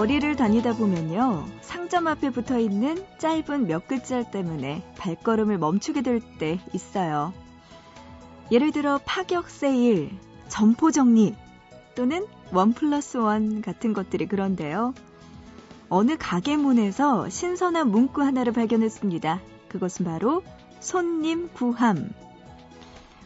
거리를 다니다 보면요. 상점 앞에 붙어 있는 짧은 몇 글자 때문에 발걸음을 멈추게 될 때 있어요. 예를 들어 파격 세일, 점포 정리 또는 원 플러스 원 같은 것들이 그런데요. 어느 가게 문에서 신선한 문구 하나를 발견했습니다. 그것은 바로 손님 구함.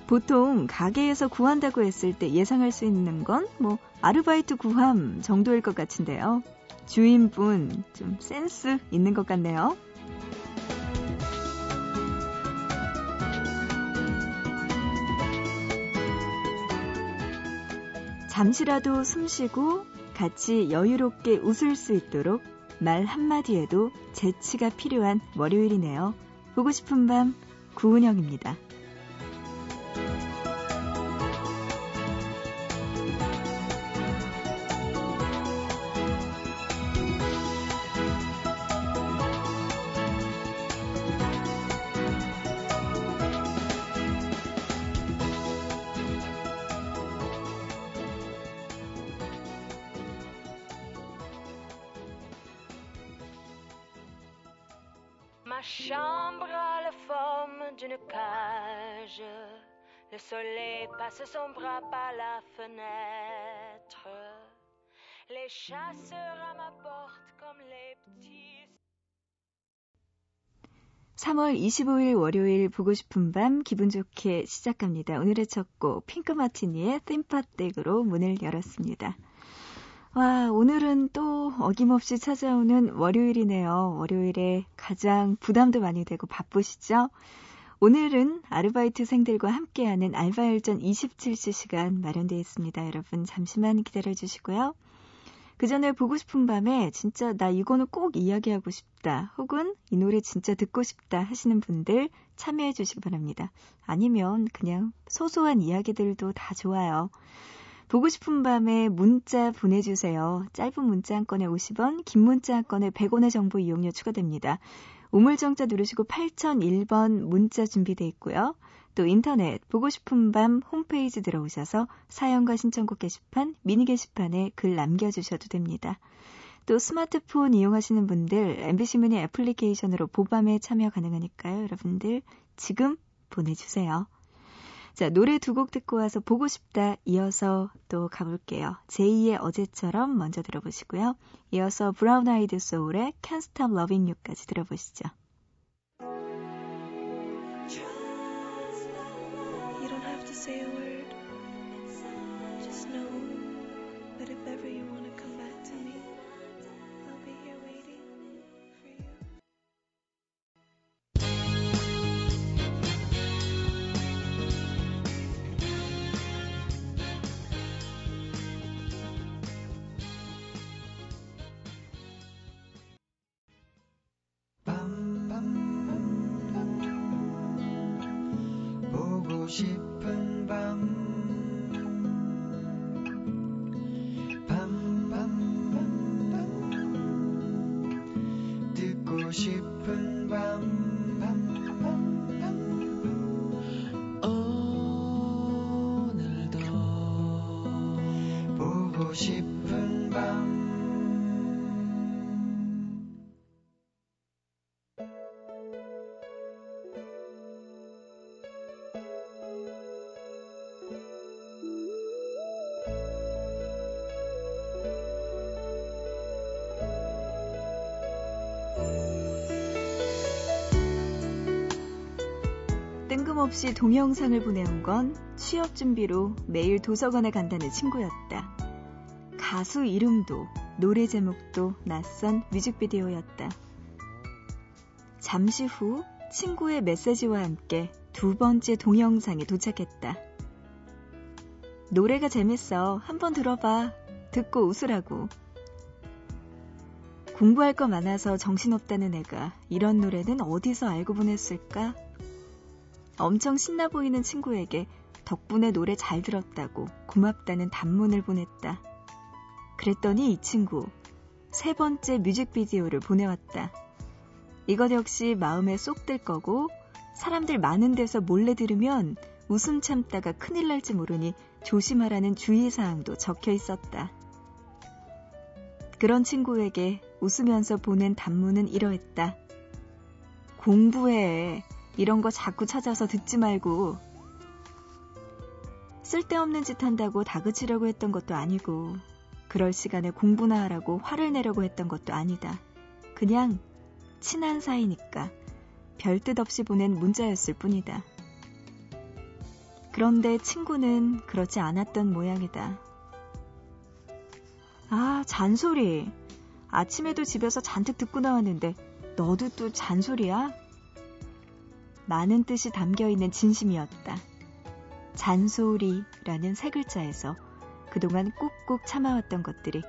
보통 가게에서 구한다고 했을 때 예상할 수 있는 건 뭐 아르바이트 구함 정도일 것 같은데요. 주인분 좀 센스 있는 것 같네요. 잠시라도 숨 쉬고 같이 여유롭게 웃을 수 있도록 말 한마디에도 재치가 필요한 월요일이네요. 보고 싶은 밤 구은영입니다. Chambre a la forme d'une cage. Le soleil passe son bras par la fenêtre. Les chasseurs à ma porte comme les petits. 3월 25일 월요일 보고 싶은 밤 기분 좋게 시작합니다. 오늘의 첫 곡 핑크 마티니의 띵파댁으로 문을 열었습니다. 와, 오늘은 또 어김없이 찾아오는 월요일이네요. 월요일에 가장 부담도 많이 되고 바쁘시죠? 오늘은 아르바이트생들과 함께하는 알바일전 27시 시간 마련되어 있습니다. 여러분 잠시만 기다려 주시고요. 그 전에 보고 싶은 밤에 진짜 나 이거는 꼭 이야기하고 싶다. 혹은 이 노래 진짜 듣고 싶다 하시는 분들 참여해 주시기 바랍니다. 아니면 그냥 소소한 이야기들도 다 좋아요. 보고 싶은 밤에 문자 보내주세요. 짧은 문자 한 건에 50원, 긴 문자 한 건에 100원의 정보 이용료 추가됩니다. 우물정자 누르시고 8001번 문자 준비돼 있고요. 또 인터넷 보고 싶은 밤 홈페이지 들어오셔서 사연과 신청곡 게시판, 미니 게시판에 글 남겨주셔도 됩니다. 또 스마트폰 이용하시는 분들 MBC 미니 애플리케이션으로 보밤에 참여 가능하니까요. 여러분들 지금 보내주세요. 자, 노래 두 곡 듣고 와서 보고 싶다 이어서 또 가볼게요. 제2의 어제처럼 먼저 들어보시고요. 이어서 브라운 아이드 소울의 Can't Stop Loving You까지 들어보시죠. 뜬금없이 동영상을 보내온 건 취업 준비로 매일 도서관에 간다는 친구였다. 가수 이름도 노래 제목도 낯선 뮤직비디오였다. 잠시 후 친구의 메시지와 함께 두 번째 동영상이 도착했다. 노래가 재밌어. 한번 들어봐. 듣고 웃으라고. 공부할 거 많아서 정신없다는 애가 이런 노래는 어디서 알고 보냈을까? 엄청 신나 보이는 친구에게 덕분에 노래 잘 들었다고 고맙다는 단문을 보냈다. 그랬더니 이 친구 세 번째 뮤직비디오를 보내왔다. 이것 역시 마음에 쏙 들 거고 사람들 많은 데서 몰래 들으면 웃음 참다가 큰일 날지 모르니 조심하라는 주의사항도 적혀 있었다. 그런 친구에게 웃으면서 보낸 단문은 이러했다. 공부해. 이런 거 자꾸 찾아서 듣지 말고. 쓸데없는 짓 한다고 다그치려고 했던 것도 아니고, 그럴 시간에 공부나 하라고 화를 내려고 했던 것도 아니다. 그냥 친한 사이니까 별 뜻 없이 보낸 문자였을 뿐이다. 그런데 친구는 그렇지 않았던 모양이다. 아, 잔소리. 아침에도 집에서 잔뜩 듣고 나왔는데 너도 또 잔소리야? 많은 뜻이 담겨 있는 진심이었다. 잔소리라는 세 글자에서 그동안 꾹꾹 참아왔던 것들이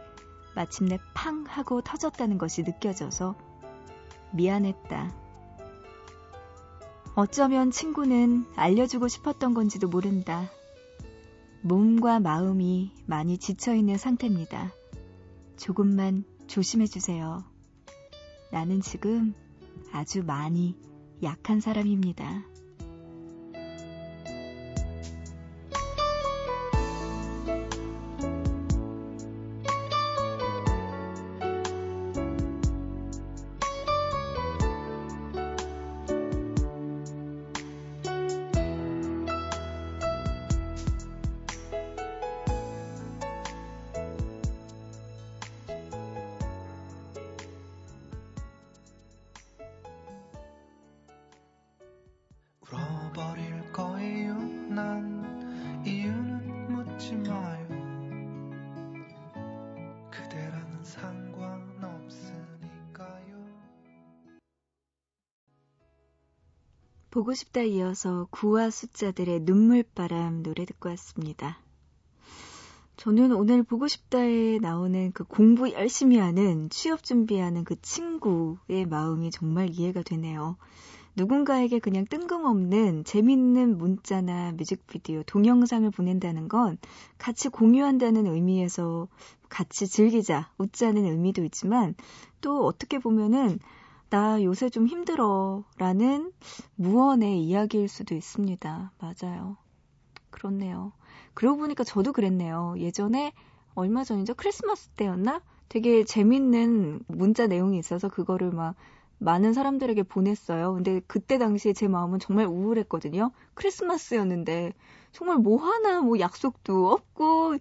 마침내 팡 하고 터졌다는 것이 느껴져서 미안했다. 어쩌면 친구는 알려주고 싶었던 건지도 모른다. 몸과 마음이 많이 지쳐있는 상태입니다. 조금만 조심해주세요. 나는 지금 아주 많이 약한 사람입니다. 보고 싶다 이어서 구와 숫자들의 눈물바람 노래 듣고 왔습니다. 저는 오늘 보고 싶다에 나오는 그 공부 열심히 하는 취업 준비하는 그 친구의 마음이 정말 이해가 되네요. 누군가에게 그냥 뜬금없는 재밌는 문자나 뮤직비디오, 동영상을 보낸다는 건 같이 공유한다는 의미에서 같이 즐기자, 웃자는 의미도 있지만 또 어떻게 보면은 나 요새 좀 힘들어 라는 무언의 이야기일 수도 있습니다. 맞아요. 그렇네요. 그러고 보니까 저도 그랬네요. 예전에 얼마 전이죠? 크리스마스 때였나? 되게 재밌는 문자 내용이 있어서 그거를 막 많은 사람들에게 보냈어요. 근데 그때 당시에 제 마음은 정말 우울했거든요. 크리스마스였는데 정말 뭐 하나 뭐 약속도 없고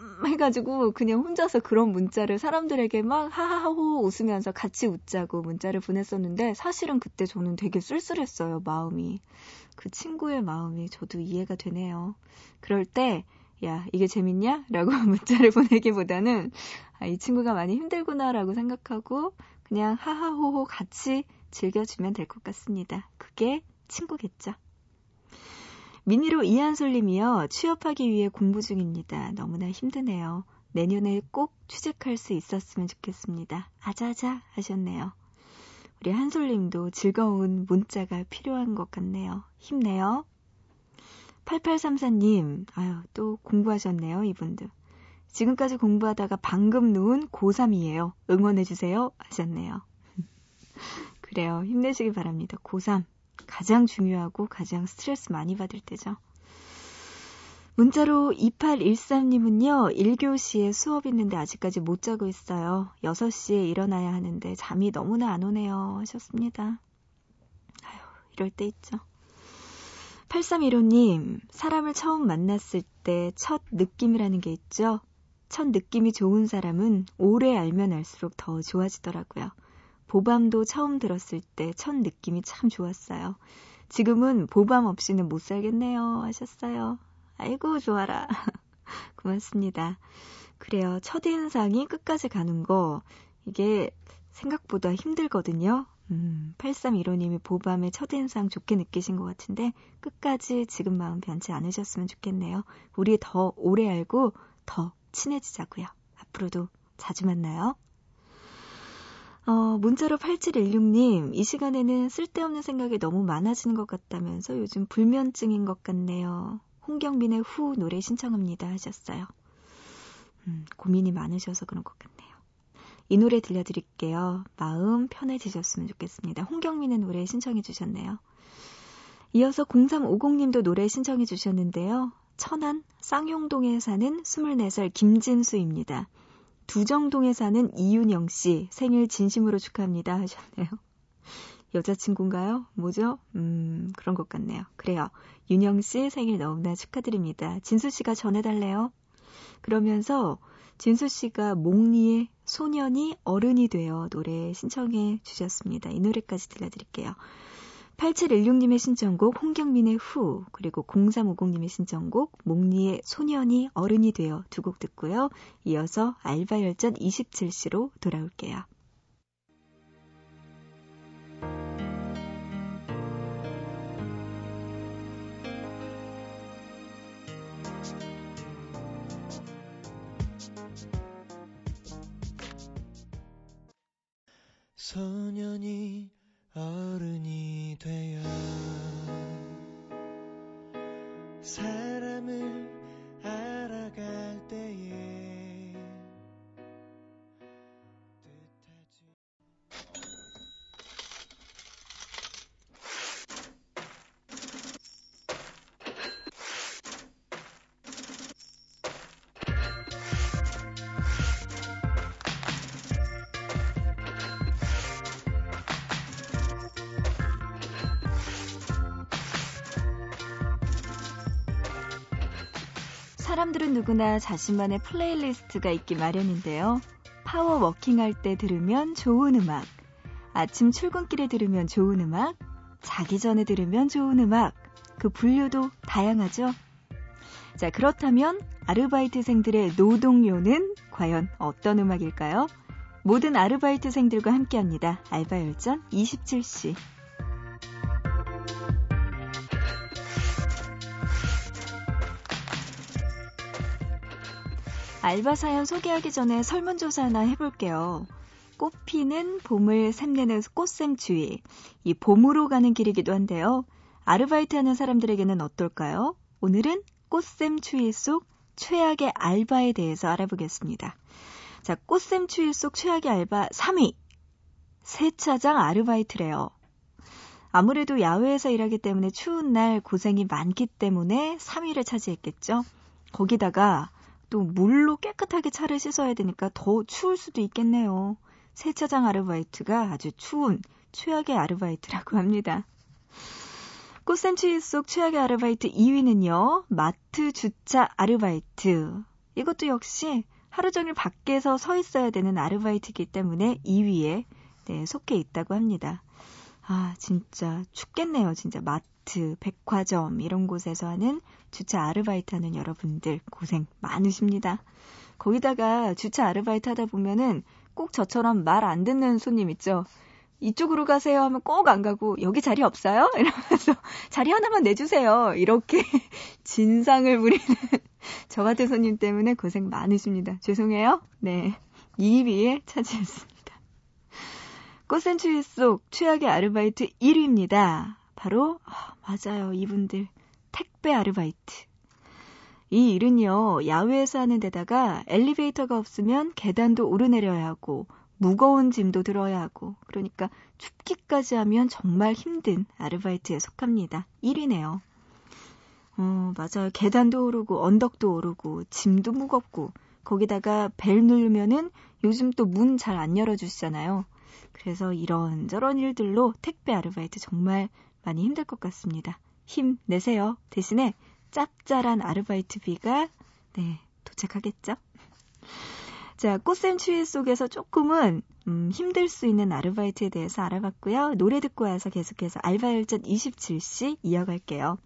음, 해가지고 그냥 혼자서 그런 문자를 사람들에게 막 하하호 웃으면서 같이 웃자고 문자를 보냈었는데 사실은 그때 저는 되게 쓸쓸했어요. 마음이. 그 친구의 마음이 저도 이해가 되네요. 그럴 때 야, 이게 재밌냐? 라고 문자를 보내기보다는, 아, 이 친구가 많이 힘들구나라고 생각하고, 그냥 하하호호 같이 즐겨주면 될 것 같습니다. 그게 친구겠죠. 미니로 이한솔 님이요. 취업하기 위해 공부 중입니다. 너무나 힘드네요. 내년에 꼭 취직할 수 있었으면 좋겠습니다. 아자아자 하셨네요. 우리 한솔 님도 즐거운 문자가 필요한 것 같네요. 힘내요. 8834님, 아유, 또 공부하셨네요, 이분들. 지금까지 공부하다가 방금 누운 고3이에요. 응원해주세요. 하셨네요. 그래요. 힘내시길 바랍니다. 고3. 가장 중요하고 가장 스트레스 많이 받을 때죠. 문자로 2813님은요, 1교시에 수업 있는데 아직까지 못 자고 있어요. 6시에 일어나야 하는데 잠이 너무나 안 오네요. 하셨습니다. 아휴, 이럴 때 있죠. 8315님, 사람을 처음 만났을 때 첫 느낌이라는 게 있죠? 첫 느낌이 좋은 사람은 오래 알면 알수록 더 좋아지더라고요. 보밤도 처음 들었을 때 첫 느낌이 참 좋았어요. 지금은 보밤 없이는 못 살겠네요. 하셨어요. 아이고, 좋아라. 고맙습니다. 그래요. 첫인상이 끝까지 가는 거, 이게 생각보다 힘들거든요. 음, 8315님이 보밤의 첫인상 좋게 느끼신 것 같은데, 끝까지 지금 마음 변치 않으셨으면 좋겠네요. 우리 더 오래 알고 더 친해지자고요. 앞으로도 자주 만나요. 어, 문자로 8716님, 이 시간에는 쓸데없는 생각이 너무 많아지는 것 같다면서 요즘 불면증인 것 같네요. 홍경민의 후 노래 신청합니다 하셨어요. 음, 고민이 많으셔서 그런 것 같네요. 이 노래 들려드릴게요. 마음 편해지셨으면 좋겠습니다. 홍경민의 노래 신청해 주셨네요. 이어서 0350님도 노래 신청해 주셨는데요. 천안 쌍용동에 사는 24살 김진수입니다. 두정동에 사는 이윤영 씨 생일 진심으로 축하합니다 하셨네요. 여자친구인가요? 뭐죠? 음, 그런 것 같네요. 그래요. 윤영 씨 생일 너무나 축하드립니다. 진수 씨가 전해달래요. 그러면서 진수 씨가 몽니의 소년이 어른이 되어 노래 신청해 주셨습니다. 이 노래까지 들려드릴게요. 8716님의 신청곡 홍경민의 후 그리고 0350님의 신청곡 몽니의 소년이 어른이 되어 두 곡 듣고요. 이어서 알바열전 27시로 돌아올게요. 소년이 어른이 되어 사람을 알 사람들은 누구나 자신만의 플레이리스트가 있기 마련인데요. power walking할 때 들으면 좋은 음악, 아침 출근길에 들으면 좋은 음악, 자기 전에 들으면 좋은 음악, 그 분류도 다양하죠? 자, 그렇다면 아르바이트생들의 노동요는 과연 어떤 음악일까요? 모든 아르바이트생들과 함께 합니다. 알바열전 27시. 알바 사연 소개하기 전에 설문조사 하나 해볼게요. 꽃피는 봄을 샘내는 꽃샘 추위. 이 봄으로 가는 길이기도 한데요. 아르바이트 하는 사람들에게는 어떨까요? 오늘은 꽃샘 추위 속 최악의 알바에 대해서 알아보겠습니다. 자, 꽃샘 추위 속 최악의 알바 3위. 세차장 아르바이트래요. 아무래도 야외에서 일하기 때문에 추운 날 고생이 많기 때문에 3위를 차지했겠죠. 거기다가 또 물로 깨끗하게 차를 씻어야 되니까 더 추울 수도 있겠네요. 세차장 아르바이트가 아주 추운 최악의 아르바이트라고 합니다. 꽃샘추위 속 최악의 아르바이트 2위는요. 마트 주차 아르바이트. 이것도 역시 하루 종일 밖에서 서 있어야 되는 아르바이트이기 때문에 2위에 네, 속해 있다고 합니다. 아, 진짜 춥겠네요. 진짜 마트, 백화점 이런 곳에서 하는 주차 아르바이트 하는 여러분들 고생 많으십니다. 거기다가 주차 아르바이트 하다 보면은 꼭 저처럼 말 안 듣는 손님 있죠. 이쪽으로 가세요 하면 꼭 안 가고 여기 자리 없어요? 이러면서 자리 하나만 내주세요. 이렇게 진상을 부리는 저 같은 손님 때문에 고생 많으십니다. 죄송해요. 네. 2위에 차지했습니다. 꽃샘추위 속 최악의 아르바이트 1위입니다. 바로 아, 맞아요. 이분들 택배 아르바이트. 이 일은요, 야외에서 하는 데다가 엘리베이터가 없으면 계단도 오르내려야 하고, 무거운 짐도 들어야 하고, 그러니까 춥기까지 하면 정말 힘든 아르바이트에 속합니다. 1위네요. 어, 맞아요. 계단도 오르고, 언덕도 오르고, 짐도 무겁고, 거기다가 벨 누르면은 요즘 또 문 잘 안 열어주시잖아요. 그래서 이런저런 일들로 택배 아르바이트 정말 많이 힘들 것 같습니다. 힘 내세요. 대신에 짭짤한 아르바이트비가 네, 도착하겠죠? 자, 꽃샘 추위 속에서 조금은 음, 힘들 수 있는 아르바이트에 대해서 알아봤고요. 노래 듣고 와서 계속해서 알바열전 27시 이어갈게요.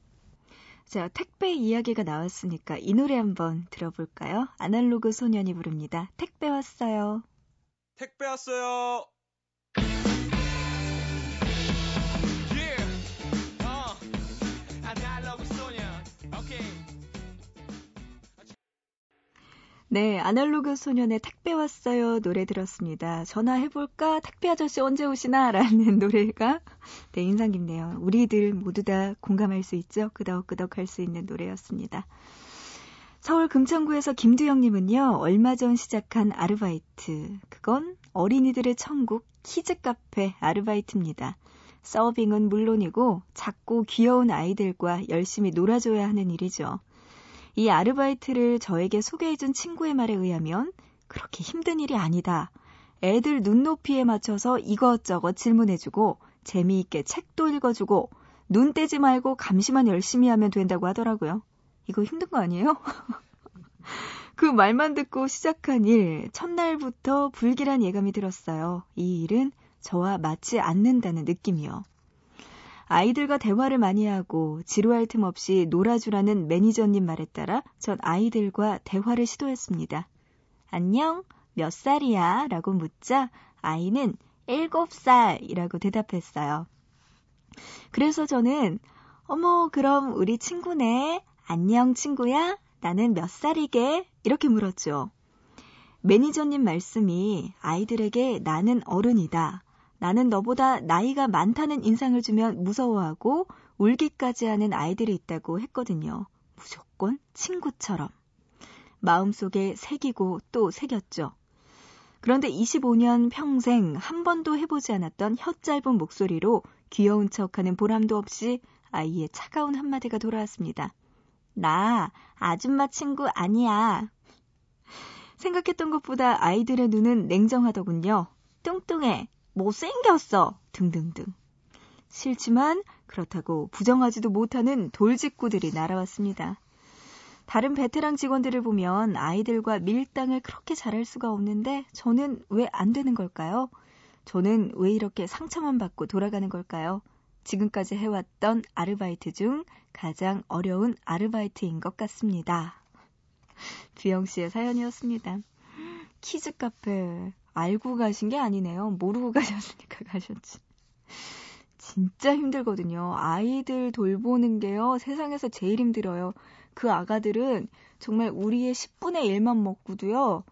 자, 택배 이야기가 나왔으니까 이 노래 한번 들어볼까요? 아날로그 소년이 부릅니다. 택배 왔어요. 택배 왔어요. 네, 아날로그 소년의 택배 왔어요 노래 들었습니다. 전화해볼까? 택배 아저씨 언제 오시나? 라는 노래가 네, 인상 깊네요. 우리들 모두 다 공감할 수 있죠? 끄덕끄덕 할 수 있는 노래였습니다. 서울 금천구에서 김두영님은요, 얼마 전 시작한 아르바이트. 그건 어린이들의 천국 키즈 카페 아르바이트입니다. 서빙은 물론이고 작고 귀여운 아이들과 열심히 놀아줘야 하는 일이죠. 이 아르바이트를 저에게 소개해준 친구의 말에 의하면 그렇게 힘든 일이 아니다. 애들 눈높이에 맞춰서 이것저것 질문해주고 재미있게 책도 읽어주고 눈 떼지 말고 감시만 열심히 하면 된다고 하더라고요. 이거 힘든 거 아니에요? 그 말만 듣고 시작한 일, 첫날부터 불길한 예감이 들었어요. 이 일은 저와 맞지 않는다는 느낌이요. 아이들과 대화를 많이 하고 지루할 틈 없이 놀아주라는 매니저님 말에 따라 전 아이들과 대화를 시도했습니다. 안녕, 몇 살이야? 라고 묻자 아이는 7살이라고 대답했어요. 그래서 저는 어머, 그럼 우리 친구네. 안녕, 친구야. 나는 몇 살이게? 이렇게 물었죠. 매니저님 말씀이 아이들에게 나는 어른이다. 나는 너보다 나이가 많다는 인상을 주면 무서워하고 울기까지 하는 아이들이 있다고 했거든요. 무조건 친구처럼. 마음속에 새기고 또 새겼죠. 그런데 25년 평생 한 번도 해보지 않았던 혀 짧은 목소리로 귀여운 척하는 보람도 없이 아이의 차가운 한마디가 돌아왔습니다. 나 아줌마 친구 아니야. 생각했던 것보다 아이들의 눈은 냉정하더군요. 뚱뚱해, 못생겼어 등등등. 싫지만 그렇다고 부정하지도 못하는 돌직구들이 날아왔습니다. 다른 베테랑 직원들을 보면 아이들과 밀당을 그렇게 잘할 수가 없는데 저는 왜 안 되는 걸까요? 저는 왜 이렇게 상처만 받고 돌아가는 걸까요? 지금까지 해왔던 아르바이트 중 가장 어려운 아르바이트인 것 같습니다. 주영 씨의 사연이었습니다. 키즈 카페 알고 가신 게 아니네요. 모르고 가셨으니까 가셨지. 진짜 힘들거든요. 아이들 돌보는 게요. 세상에서 제일 힘들어요. 그 아가들은 정말 우리의 10분의 1만 먹고도요.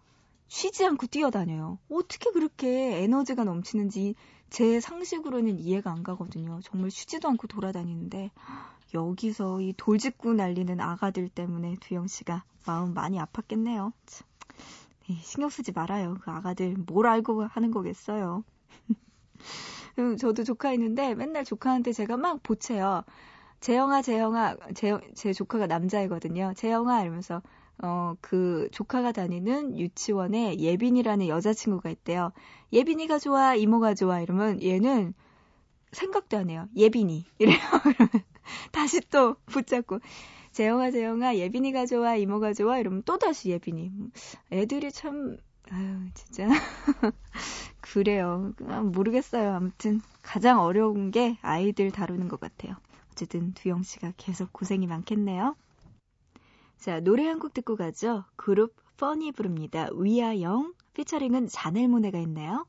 쉬지 않고 뛰어다녀요. 어떻게 그렇게 에너지가 넘치는지 제 상식으로는 이해가 안 가거든요. 정말 쉬지도 않고 돌아다니는데 여기서 이 돌직구 날리는 아가들 때문에 두영 씨가 마음 많이 아팠겠네요. 참. 신경 쓰지 말아요. 그 아가들 뭘 알고 하는 거겠어요. 저도 조카 있는데 맨날 조카한테 제가 막 보채요. 재영아, 재영아, 제, 제 조카가 남자이거든요. 재영아 이러면서 어, 그 조카가 다니는 유치원에 예빈이라는 여자친구가 있대요. 예빈이가 좋아, 이모가 좋아 이러면 얘는 생각도 안 해요. 예빈이 이래요. 다시 또 붙잡고 재영아, 재영아, 예빈이가 좋아, 이모가 좋아, 이러면 또다시 예빈이. 애들이 참, 아유, 진짜. 그래요. 모르겠어요. 아무튼, 가장 어려운 게 아이들 다루는 것 같아요. 어쨌든, 두영 씨가 계속 고생이 많겠네요. 자, 노래 한 곡 듣고 가죠. 그룹 퍼니 부릅니다. 위아영, 피처링은 자넬 모네가 있네요.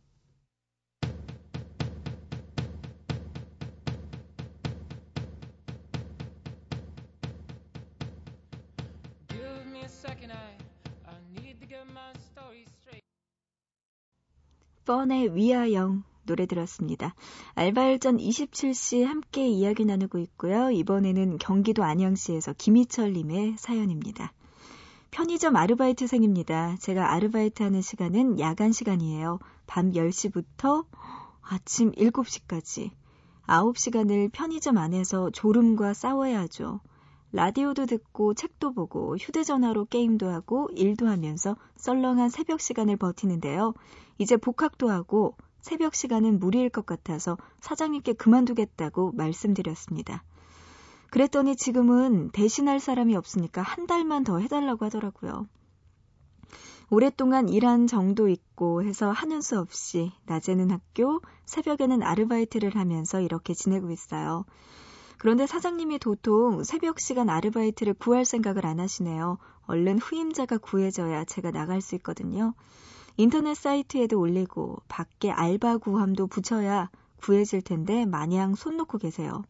뻔의 위아영 노래 들었습니다. 알바일전 27시 함께 이야기 나누고 있고요. 이번에는 경기도 안양시에서 김희철님의 사연입니다. 편의점 아르바이트생입니다. 제가 아르바이트 하는 시간은 야간 시간이에요. 밤 10시부터 아침 7시까지. 9시간을 편의점 안에서 졸음과 싸워야 하죠. 라디오도 듣고 책도 보고 휴대전화로 게임도 하고 일도 하면서 썰렁한 새벽 시간을 버티는데요. 이제 복학도 하고 새벽 시간은 무리일 것 같아서 사장님께 그만두겠다고 말씀드렸습니다. 그랬더니 지금은 대신할 사람이 없으니까 한 달만 더 해달라고 하더라고요. 오랫동안 일한 정도 있고 해서 하는 수 없이 낮에는 학교, 새벽에는 아르바이트를 하면서 이렇게 지내고 있어요. 그런데 사장님이 도통 새벽 시간 아르바이트를 구할 생각을 안 하시네요. 얼른 후임자가 구해져야 제가 나갈 수 있거든요. 인터넷 사이트에도 올리고 밖에 알바 구함도 붙여야 구해질 텐데 마냥 손 놓고 계세요.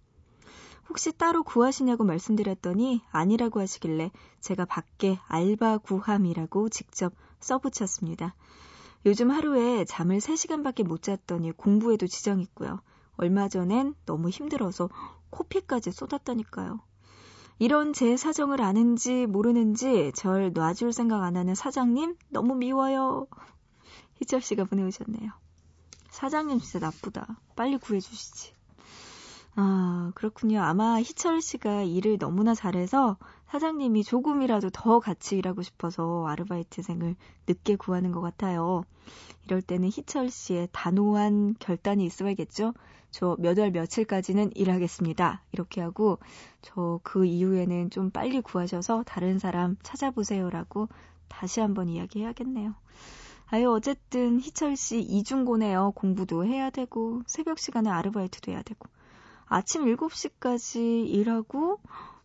혹시 따로 구하시냐고 말씀드렸더니 아니라고 하시길래 제가 밖에 알바 구함이라고 직접 써붙였습니다. 요즘 하루에 잠을 3시간밖에 못 잤더니 공부에도 지장 있고요. 얼마 전엔 너무 힘들어서 코피까지 쏟았다니까요. 이런 제 사정을 아는지 모르는지 절 놔줄 생각 안 하는 사장님 너무 미워요. 희철 씨가 보내오셨네요. 사장님 진짜 나쁘다. 빨리 구해주시지. 아, 그렇군요. 아마 희철 씨가 일을 너무나 잘해서 사장님이 조금이라도 더 같이 일하고 싶어서 아르바이트생을 늦게 구하는 것 같아요. 이럴 때는 희철 씨의 단호한 결단이 있어야겠죠? 저 몇 월 며칠까지는 일하겠습니다. 이렇게 하고 저 그 이후에는 좀 빨리 구하셔서 다른 사람 찾아보세요라고 다시 한번 이야기해야겠네요. 아유, 어쨌든 희철 씨 이중고네요. 공부도 해야 되고, 새벽 시간에 아르바이트도 해야 되고. 아침 7시까지 일하고,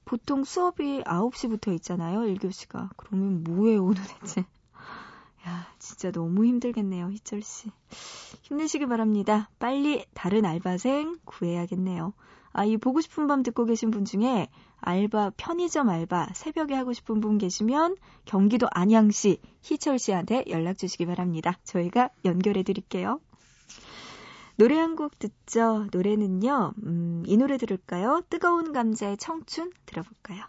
보통 수업이 9시부터 있잖아요, 1교시가. 그러면 뭐예요, 오늘 대체? 야, 진짜 너무 힘들겠네요, 희철 씨. 힘내시길 바랍니다. 빨리 다른 알바생 구해야겠네요. 아, 이 보고 싶은 밤 듣고 계신 분 중에 알바, 편의점 알바, 새벽에 하고 싶은 분 계시면 경기도 안양시 희철 씨한테 연락 주시기 바랍니다. 저희가 연결해 드릴게요. 노래 한 곡 듣죠. 노래는요, 음, 이 노래 들을까요? 뜨거운 감자의 청춘 들어볼까요?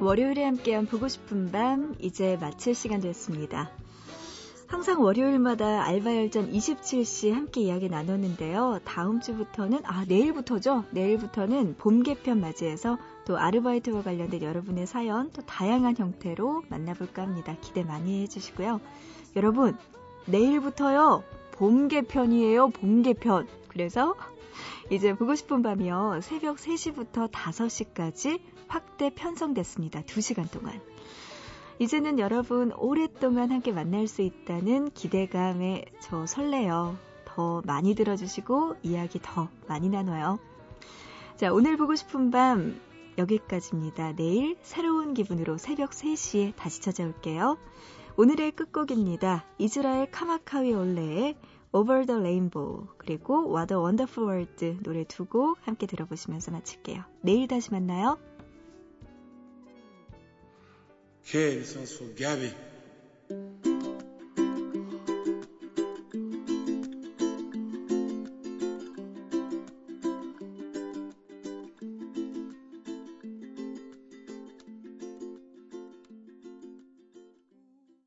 월요일에 함께한 보고 싶은 밤 이제 마칠 시간 됐습니다. 항상 월요일마다 알바열전 27시 함께 이야기 나눴는데요. 다음 주부터는 아 내일부터죠. 내일부터는 봄 개편 맞이해서 또 아르바이트와 관련된 여러분의 사연 또 다양한 형태로 만나볼까 합니다. 기대 많이 해주시고요. 여러분 내일부터요 봄 개편이에요. 봄 개편. 그래서 이제 보고 싶은 밤이요. 새벽 3시부터 5시까지 확대 편성됐습니다. 2시간 동안. 이제는 여러분 오랫동안 함께 만날 수 있다는 기대감에 저 설레요. 더 많이 들어주시고 이야기 더 많이 나눠요. 자, 오늘 보고 싶은 밤 여기까지입니다. 내일 새로운 기분으로 새벽 3시에 다시 찾아올게요. 오늘의 끝곡입니다. 이스라엘 카마카위 올레의 Over the Rainbow 그리고 What a Wonderful World 노래 두 곡 함께 들어보시면서 마칠게요. 내일 다시 만나요. Che so su Gabi.